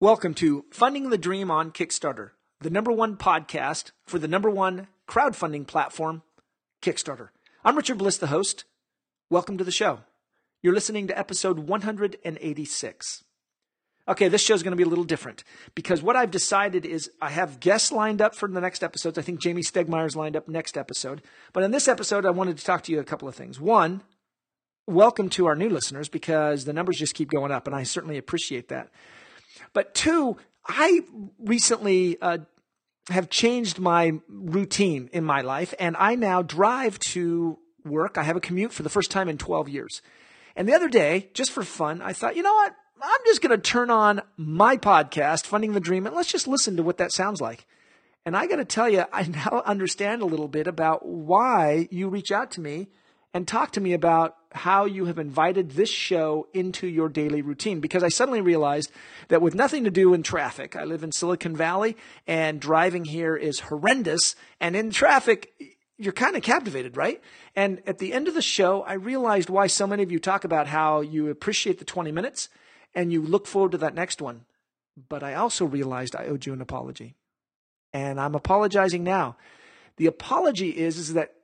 Welcome to Funding the Dream on Kickstarter, the number one podcast for the number one crowdfunding platform, Kickstarter. I'm Richard Bliss, the host. Welcome to the show. You're listening to episode 186. Okay, this show's going to be a little different because what I've decided is I have guests lined up for the next episodes. I think Jamey Stegmaier's lined up next episode. But in this episode, I wanted to talk to you a couple of things. One, welcome to our new listeners because the numbers just keep going up, and I certainly appreciate that. But two, I recently uh, have changed my routine in my life, and I now drive to work. I have a commute for the first time in 12 years. And the other day, just for fun, I thought, you know what? I'm just going to turn on my podcast, Funding the Dream, and let's just listen to what that sounds like. And I got to tell you, I now understand a little bit about why you reach out to me and talk to me about how you have invited this show into your daily routine because I suddenly realized that with nothing to do in traffic, I live in Silicon Valley and driving here is horrendous. And in traffic, you're kind of captivated, right? And at the end of the show, I realized why so many of you talk about how you appreciate the 20 minutes and you look forward to that next one. But I also realized I owed you an apology. And I'm apologizing now. The apology is, is that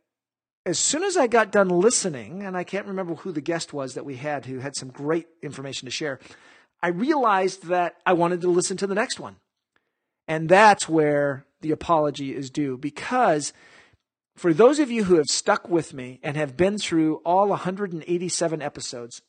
as soon as I got done listening, and I can't remember who the guest was that we had who had some great information to share, I realized that I wanted to listen to the next one. And that's where the apology is due because for those of you who have stuck with me and have been through all 187 episodes,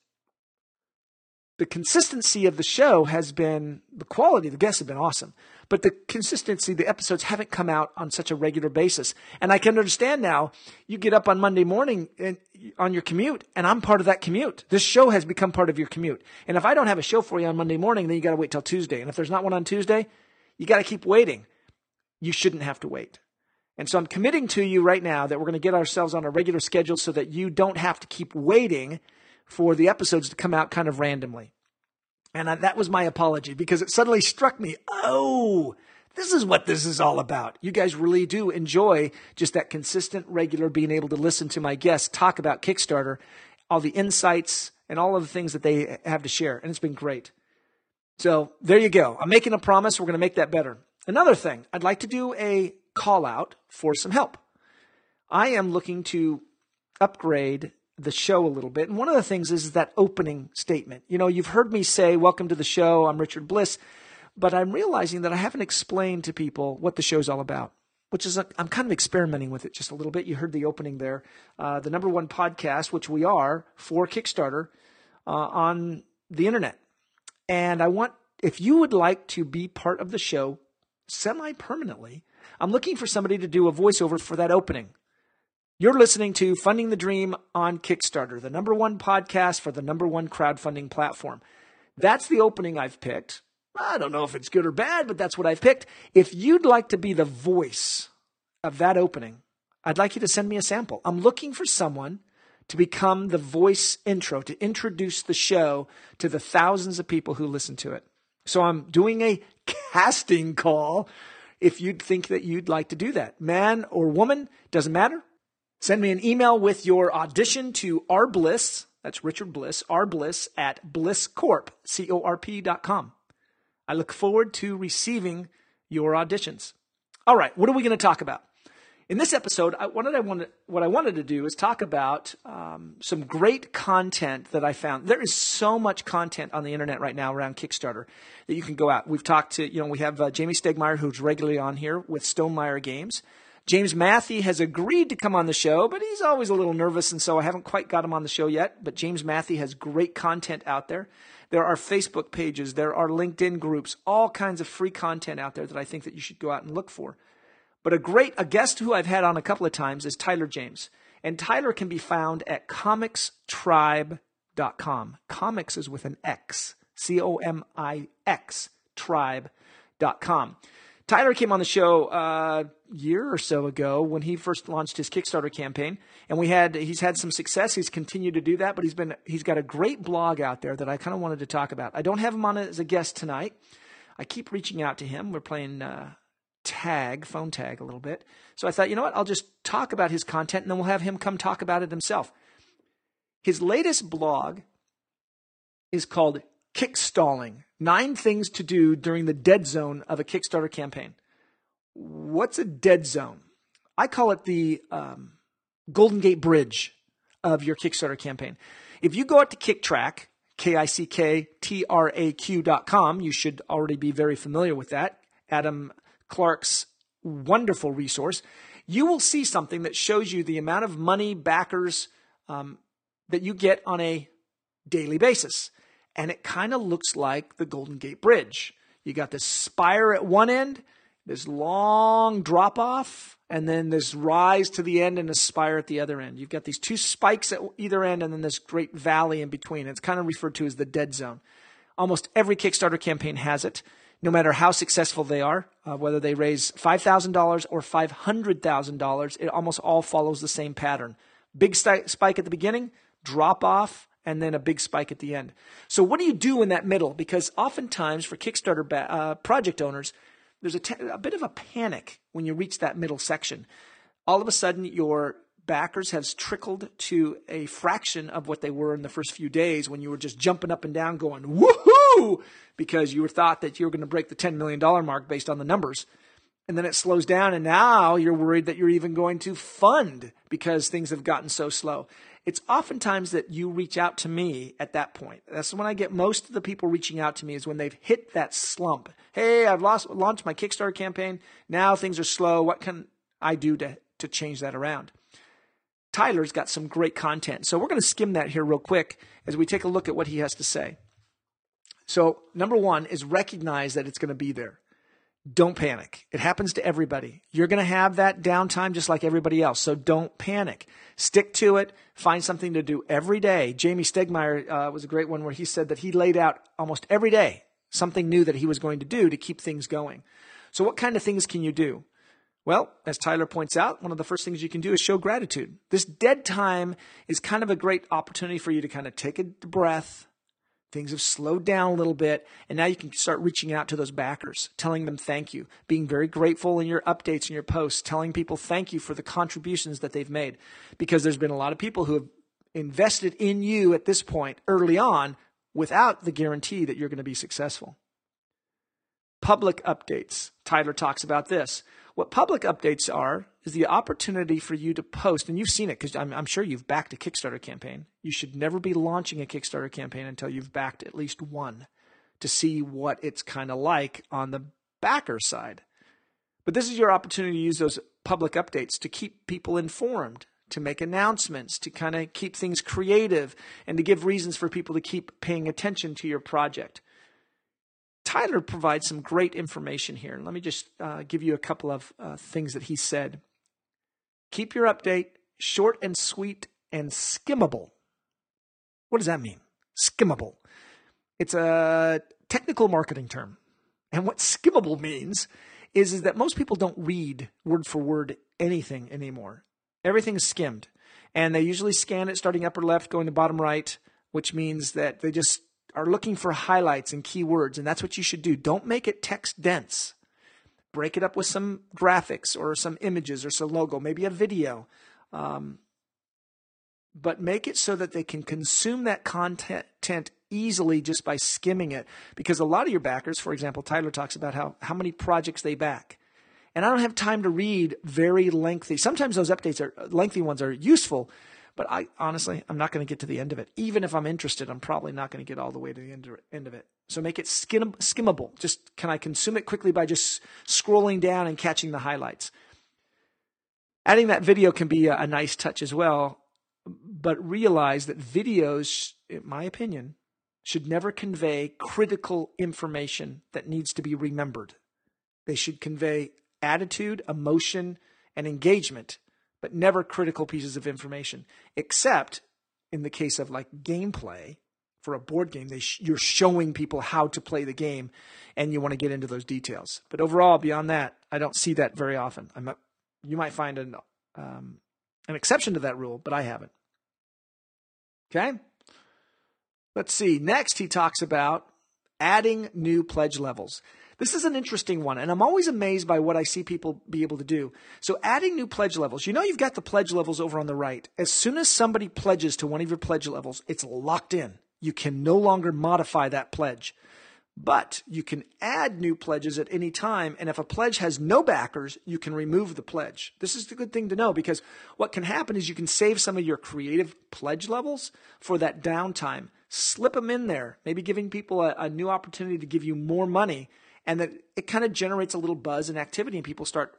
the consistency of the show has been the quality, the guests have been awesome but the consistency, the episodes haven't come out on such a regular basis. And I can understand now, you get up on Monday morning and, on your commute, and I'm part of that commute. This show has become part of your commute. And if I don't have a show for you on Monday morning, then you got to wait till Tuesday. And if there's not one on Tuesday, you got to keep waiting. You shouldn't have to wait. And so I'm committing to you right now that we're going to get ourselves on a regular schedule so that you don't have to keep waiting for the episodes to come out kind of randomly. And I, that was my apology because it suddenly struck me, oh, this is what this is all about. You guys really do enjoy just that consistent, regular being able to listen to my guests talk about Kickstarter, all the insights and all of the things that they have to share. And it's been great. So there you go. I'm making a promise. We're going to make that better. Another thing, I'd like to do a call out for some help. I am looking to upgrade the show a little bit. And one of the things is that opening statement. You know, you've heard me say, Welcome to the show. I'm Richard Bliss. But I'm realizing that I haven't explained to people what the show's all about, which is, i am kind of experimenting with it just a little bit. You heard the opening there. Uh, the number one podcast, which we are for Kickstarter uh, on the internet. And I want, if you would like to be part of the show semi permanently, I'm looking for somebody to do a voiceover for that opening. You're listening to Funding the Dream on Kickstarter, the number one podcast for the number one crowdfunding platform. That's the opening I've picked. I don't know if it's good or bad, but that's what I've picked. If you'd like to be the voice of that opening, I'd like you to send me a sample. I'm looking for someone to become the voice intro, to introduce the show to the thousands of people who listen to it. So I'm doing a casting call if you'd think that you'd like to do that. Man or woman, doesn't matter. Send me an email with your audition to R Bliss. that's Richard Bliss, R Bliss at blisscorp, C-O-R-P dot com. I look forward to receiving your auditions. All right, what are we going to talk about? In this episode, I, what, I wanted, what I wanted to do is talk about um, some great content that I found. There is so much content on the internet right now around Kickstarter that you can go out. We've talked to, you know, we have uh, Jamey Stegmaier, who's regularly on here with Stonemaier Games. James Mathe has agreed to come on the show, but he's always a little nervous, and so I haven't quite got him on the show yet. But James Mathe has great content out there. There are Facebook pages, there are LinkedIn groups, all kinds of free content out there that I think that you should go out and look for. But a great a guest who I've had on a couple of times is Tyler James. And Tyler can be found at comixtribe.com. Comics is with an X, C O M I X, tribe.com. Tyler came on the show uh, a year or so ago when he first launched his Kickstarter campaign, and we had he's had some success. He's continued to do that, but he's been he's got a great blog out there that I kind of wanted to talk about. I don't have him on as a guest tonight. I keep reaching out to him. We're playing uh, tag, phone tag a little bit. So I thought, you know what? I'll just talk about his content, and then we'll have him come talk about it himself. His latest blog is called Kickstalling Nine things to do during the dead zone of a Kickstarter campaign. What's a dead zone? I call it the um, Golden Gate Bridge of your Kickstarter campaign. If you go out to Kicktraq, K I C K T R A Q dot com, you should already be very familiar with that. Adam Clark's wonderful resource. You will see something that shows you the amount of money backers um, that you get on a daily basis. And it kind of looks like the Golden Gate Bridge. You got this spire at one end, this long drop off, and then this rise to the end and a spire at the other end. You've got these two spikes at either end and then this great valley in between. It's kind of referred to as the dead zone. Almost every Kickstarter campaign has it, no matter how successful they are, uh, whether they raise $5,000 or $500,000, it almost all follows the same pattern. Big st- spike at the beginning, drop off, and then a big spike at the end. So, what do you do in that middle? Because oftentimes for Kickstarter ba- uh, project owners, there's a, t- a bit of a panic when you reach that middle section. All of a sudden, your backers has trickled to a fraction of what they were in the first few days when you were just jumping up and down going woohoo because you were thought that you were going to break the $10 million mark based on the numbers and then it slows down and now you're worried that you're even going to fund because things have gotten so slow it's oftentimes that you reach out to me at that point. That's when i get most of the people reaching out to me is when they've hit that slump. Hey i've lost, launched my kickstarter campaign. Now things are slow. What can i do to, to change that around? Tyler's got some great content. So we're going to skim that here real quick as we take a look at what he has to say. So number one is recognize that it's going to be there don't panic. It happens to everybody. You're going to have that downtime just like everybody else. So don't panic. Stick to it. Find something to do every day. Jamey Stegmaier uh, was a great one where he said that he laid out almost every day something new that he was going to do to keep things going. So what kind of things can you do? Well, as Tyler points out, one of the first things you can do is show gratitude. This dead time is kind of a great opportunity for you to kind of take a breath, Things have slowed down a little bit, and now you can start reaching out to those backers, telling them thank you, being very grateful in your updates and your posts, telling people thank you for the contributions that they've made. Because there's been a lot of people who have invested in you at this point early on without the guarantee that you're going to be successful. Public updates. Tyler talks about this. What public updates are is the opportunity for you to post, and you've seen it because I'm, I'm, sure you've backed a Kickstarter campaign. You should never be launching a Kickstarter campaign until you've backed at least one to see what it's kind of like on the backer side. But this is your opportunity to use those public updates to keep people informed, to make announcements, to kind of keep things creative, and to give reasons for people to keep paying attention to your project. Tyler provides some great information here. And Let me just uh, give you a couple of uh, things that he said. Keep your update short and sweet and skimmable. What does that mean? Skimmable. It's a technical marketing term. And what skimmable means is, is that most people don't read word for word anything anymore. Everything is skimmed. And they usually scan it starting upper left, going to bottom right, which means that they just are looking for highlights and keywords, and that's what you should do. Don't make it text dense. Break it up with some graphics or some images or some logo, maybe a video. Um, but make it so that they can consume that content easily just by skimming it. Because a lot of your backers, for example, Tyler talks about how, how many projects they back. And I don't have time to read very lengthy. Sometimes those updates are lengthy ones are useful, but I honestly, I'm not going to get to the end of it. Even if I'm interested, I'm probably not going to get all the way to the end of it. So make it skim, skimmable. Just can I consume it quickly by just scrolling down and catching the highlights? Adding that video can be a, a nice touch as well, but realize that videos, in my opinion, should never convey critical information that needs to be remembered. They should convey attitude, emotion, and engagement but never critical pieces of information, except in the case of like gameplay for a board game. Sh- you're showing people how to play the game, and you want to get into those details. But overall, beyond that, I don't see that very often. You might find an um, an exception to that rule, but I haven't. Okay. Let's see. Next, he talks about adding new pledge levels. This is an interesting one, and I'm always amazed by what I see people be able to do. So, adding new pledge levels, you know, you've got the pledge levels over on the right. As soon as somebody pledges to one of your pledge levels, it's locked in. You can no longer modify that pledge. But you can add new pledges at any time. And if a pledge has no backers, you can remove the pledge. This is the good thing to know because what can happen is you can save some of your creative pledge levels for that downtime. Slip them in there, maybe giving people a, a new opportunity to give you more money. And that it kind of generates a little buzz and activity, and people start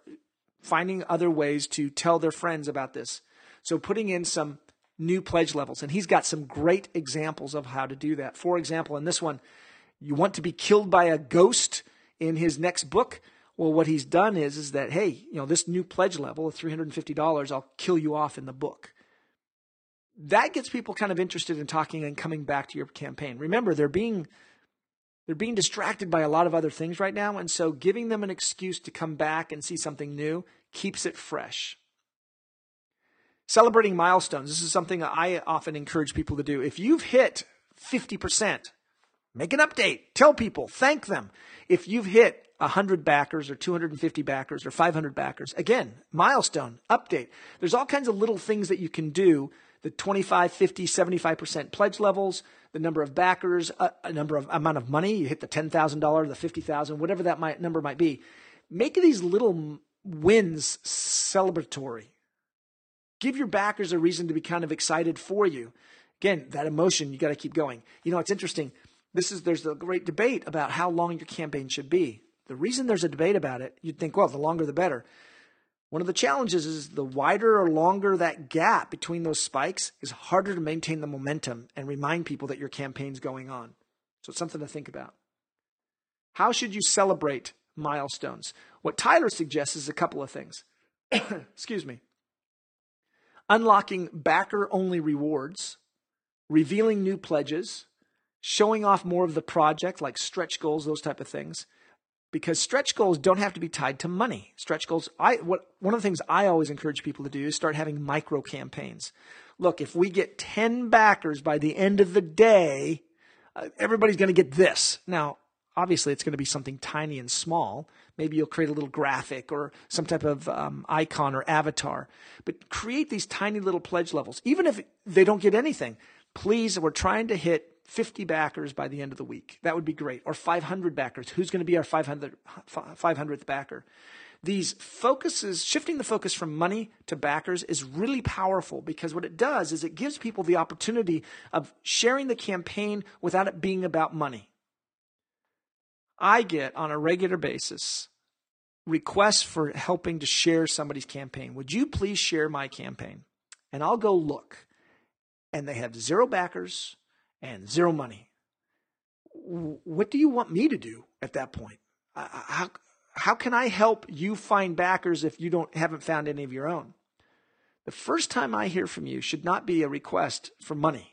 finding other ways to tell their friends about this. So putting in some new pledge levels. And he's got some great examples of how to do that. For example, in this one, you want to be killed by a ghost in his next book. Well, what he's done is, is that, hey, you know, this new pledge level of $350, I'll kill you off in the book. That gets people kind of interested in talking and coming back to your campaign. Remember, they're being they're being distracted by a lot of other things right now, and so giving them an excuse to come back and see something new keeps it fresh. Celebrating milestones. This is something I often encourage people to do. If you've hit 50%, Make an update. Tell people. Thank them. If you've hit 100 backers or 250 backers or 500 backers, again, milestone, update. There's all kinds of little things that you can do. The 25, 50, 75% pledge levels, the number of backers, a, a number of amount of money. You hit the $10,000, the 50,000, whatever that might, number might be. Make these little wins celebratory. Give your backers a reason to be kind of excited for you. Again, that emotion, you got to keep going. You know, it's interesting this is there's a great debate about how long your campaign should be. The reason there's a debate about it, you'd think, well, the longer the better. One of the challenges is the wider or longer that gap between those spikes is harder to maintain the momentum and remind people that your campaign's going on. So it's something to think about. How should you celebrate milestones? What Tyler suggests is a couple of things. Excuse me. Unlocking backer only rewards, revealing new pledges, showing off more of the project, like stretch goals, those type of things. Because stretch goals don't have to be tied to money. Stretch goals, I what one of the things I always encourage people to do is start having micro campaigns. Look, if we get 10 backers by the end of the day, uh, everybody's going to get this. Now, obviously it's going to be something tiny and small. Maybe you'll create a little graphic or some type of um, icon or avatar. But create these tiny little pledge levels. Even if they don't get anything, please, we're trying to hit 50 backers by the end of the week. That would be great. Or 500 backers. Who's going to be our 500, 500th backer? These focuses, shifting the focus from money to backers is really powerful because what it does is it gives people the opportunity of sharing the campaign without it being about money. I get on a regular basis requests for helping to share somebody's campaign. Would you please share my campaign? And I'll go look. And they have zero backers, and zero money. What do you want me to do at that point? How, how can I help you find backers if you don't haven't found any of your own? The first time I hear from you should not be a request for money,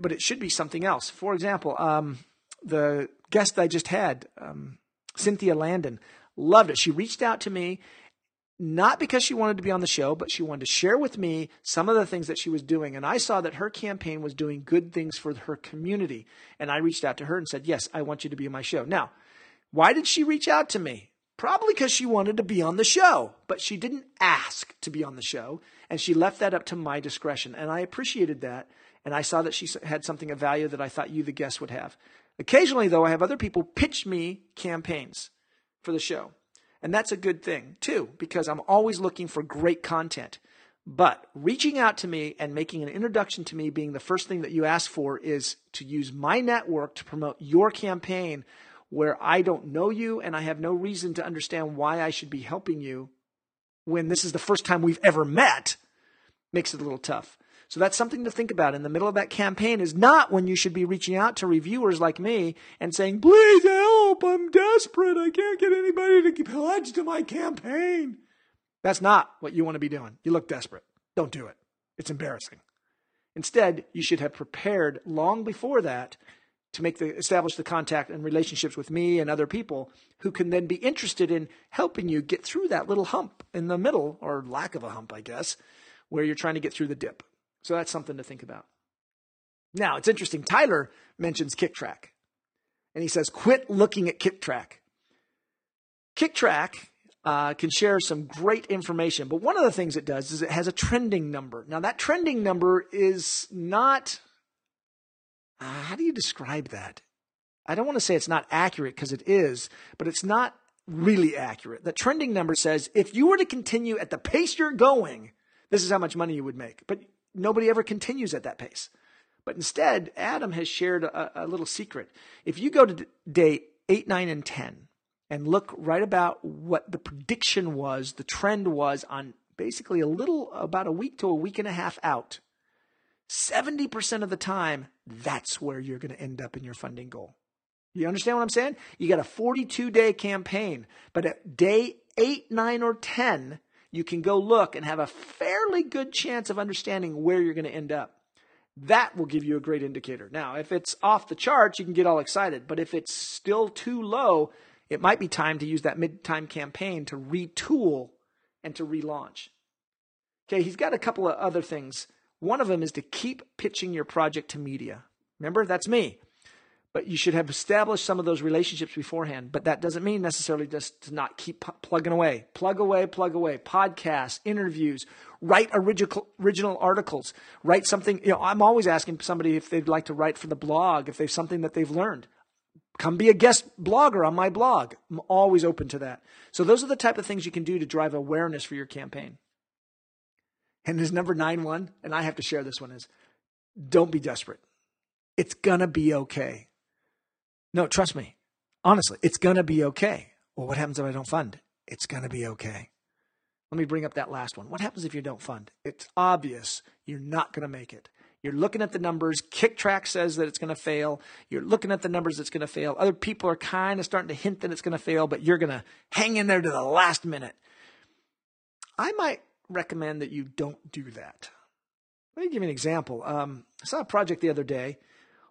but it should be something else. For example, um, the guest I just had, um, Cynthia Landon, loved it. She reached out to me not because she wanted to be on the show, but she wanted to share with me some of the things that she was doing. And I saw that her campaign was doing good things for her community. And I reached out to her and said, Yes, I want you to be on my show. Now, why did she reach out to me? Probably because she wanted to be on the show, but she didn't ask to be on the show. And she left that up to my discretion. And I appreciated that. And I saw that she had something of value that I thought you, the guest, would have. Occasionally, though, I have other people pitch me campaigns for the show. And that's a good thing too, because I'm always looking for great content. But reaching out to me and making an introduction to me being the first thing that you ask for is to use my network to promote your campaign where I don't know you and I have no reason to understand why I should be helping you when this is the first time we've ever met makes it a little tough. So that's something to think about in the middle of that campaign is not when you should be reaching out to reviewers like me and saying, please help, I'm desperate. I can't get anybody to pledge to my campaign. That's not what you want to be doing. You look desperate. Don't do it. It's embarrassing. Instead, you should have prepared long before that to make the establish the contact and relationships with me and other people who can then be interested in helping you get through that little hump in the middle or lack of a hump, I guess, where you're trying to get through the dip. So that's something to think about. Now, it's interesting. Tyler mentions Kicktraq, and he says, quit looking at Kicktraq. Kicktraq uh, can share some great information, but one of the things it does is it has a trending number. Now, that trending number is not, uh, how do you describe that? I don't want to say it's not accurate because it is, but it's not really accurate. The trending number says if you were to continue at the pace you're going, this is how much money you would make. But nobody ever continues at that pace. But instead, Adam has shared a, a little secret. If you go to day 8, 9, and 10 and look right about what the prediction was, the trend was on basically a little, about a week to a week and a half out, 70% of the time, that's where you're going to end up in your funding goal. You understand what I'm saying? You got a 42 day campaign, but at day eight, nine, or 10, you can go look and have a fairly good chance of understanding where you're going to end up. That will give you a great indicator. Now, if it's off the charts, you can get all excited, but if it's still too low, it might be time to use that mid time campaign to retool and to relaunch. Okay, he's got a couple of other things. One of them is to keep pitching your project to media. Remember, that's me but you should have established some of those relationships beforehand. But that doesn't mean necessarily just to not keep plugging away, plug away, plug away. Podcasts, interviews, write original original articles, write something. You know, I'm always asking somebody if they'd like to write for the blog, if they've something that they've learned. Come be a guest blogger on my blog. I'm always open to that. So those are the type of things you can do to drive awareness for your campaign. And his number nine one, and I have to share this one is, don't be desperate. It's gonna be okay no, trust me. Honestly, it's going to be okay. Well, what happens if I don't fund? It's going to be okay. Let me bring up that last one. What happens if you don't fund? It's obvious you're not going to make it. You're looking at the numbers. Kicktraq says that it's going to fail. You're looking at the numbers it's going to fail. Other people are kind of starting to hint that it's going to fail, but you're going to hang in there to the last minute. I might recommend that you don't do that. Let me give you an example. Um, I saw a project the other day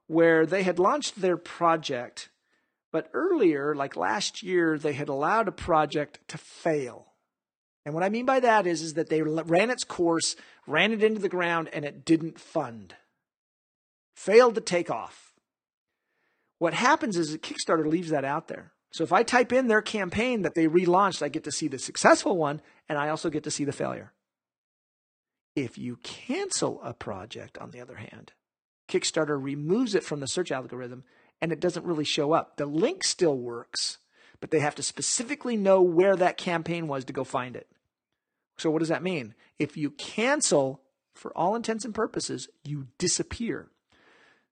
where they had launched their project, but earlier, like last year, they had allowed a project to fail. And what I mean by that is, is that they ran its course, ran it into the ground, and it didn't fund. Failed to take off. What happens is that Kickstarter leaves that out there. So if I type in their campaign that they relaunched, I get to see the successful one, and I also get to see the failure. If you cancel a project, on the other hand, Kickstarter removes it from the search algorithm and it doesn't really show up. The link still works, but they have to specifically know where that campaign was to go find it. So, what does that mean? If you cancel, for all intents and purposes, you disappear.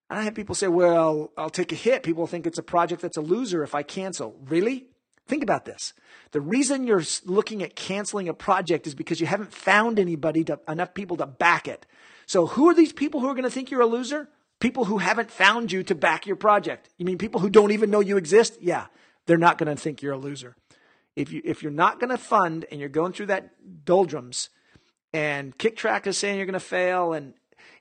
And I have people say, well, I'll take a hit. People think it's a project that's a loser if I cancel. Really? Think about this. The reason you're looking at canceling a project is because you haven't found anybody to, enough people to back it. So who are these people who are going to think you're a loser? People who haven't found you to back your project. You mean people who don't even know you exist? Yeah, they're not going to think you're a loser. If you if you're not going to fund and you're going through that doldrums, and Kicktraq is saying you're going to fail, and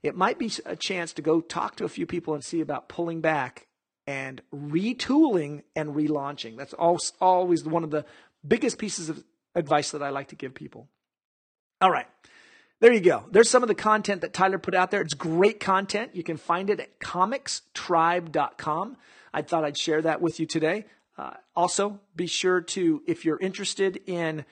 it might be a chance to go talk to a few people and see about pulling back and retooling and relaunching. That's always one of the biggest pieces of advice that I like to give people. All right. There you go. There's some of the content that Tyler put out there. It's great content. You can find it at comixtribe.com. I thought I'd share that with you today. Uh, also, be sure to, if you're interested in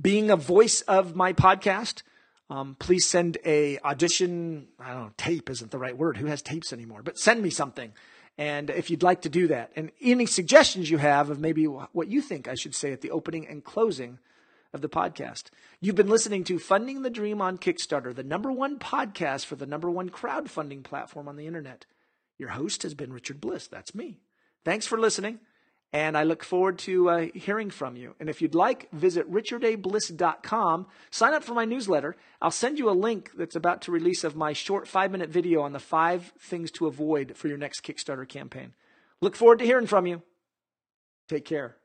being a voice of my podcast, um, please send a audition. I don't know, tape isn't the right word. Who has tapes anymore? But send me something. And if you'd like to do that, and any suggestions you have of maybe what you think I should say at the opening and closing of the podcast. You've been listening to Funding the Dream on Kickstarter, the number one podcast for the number one crowdfunding platform on the internet. Your host has been Richard Bliss. That's me. Thanks for listening, and I look forward to uh, hearing from you. And if you'd like, visit richardabliss.com. Sign up for my newsletter. I'll send you a link that's about to release of my short five minute video on the five things to avoid for your next Kickstarter campaign. Look forward to hearing from you. Take care.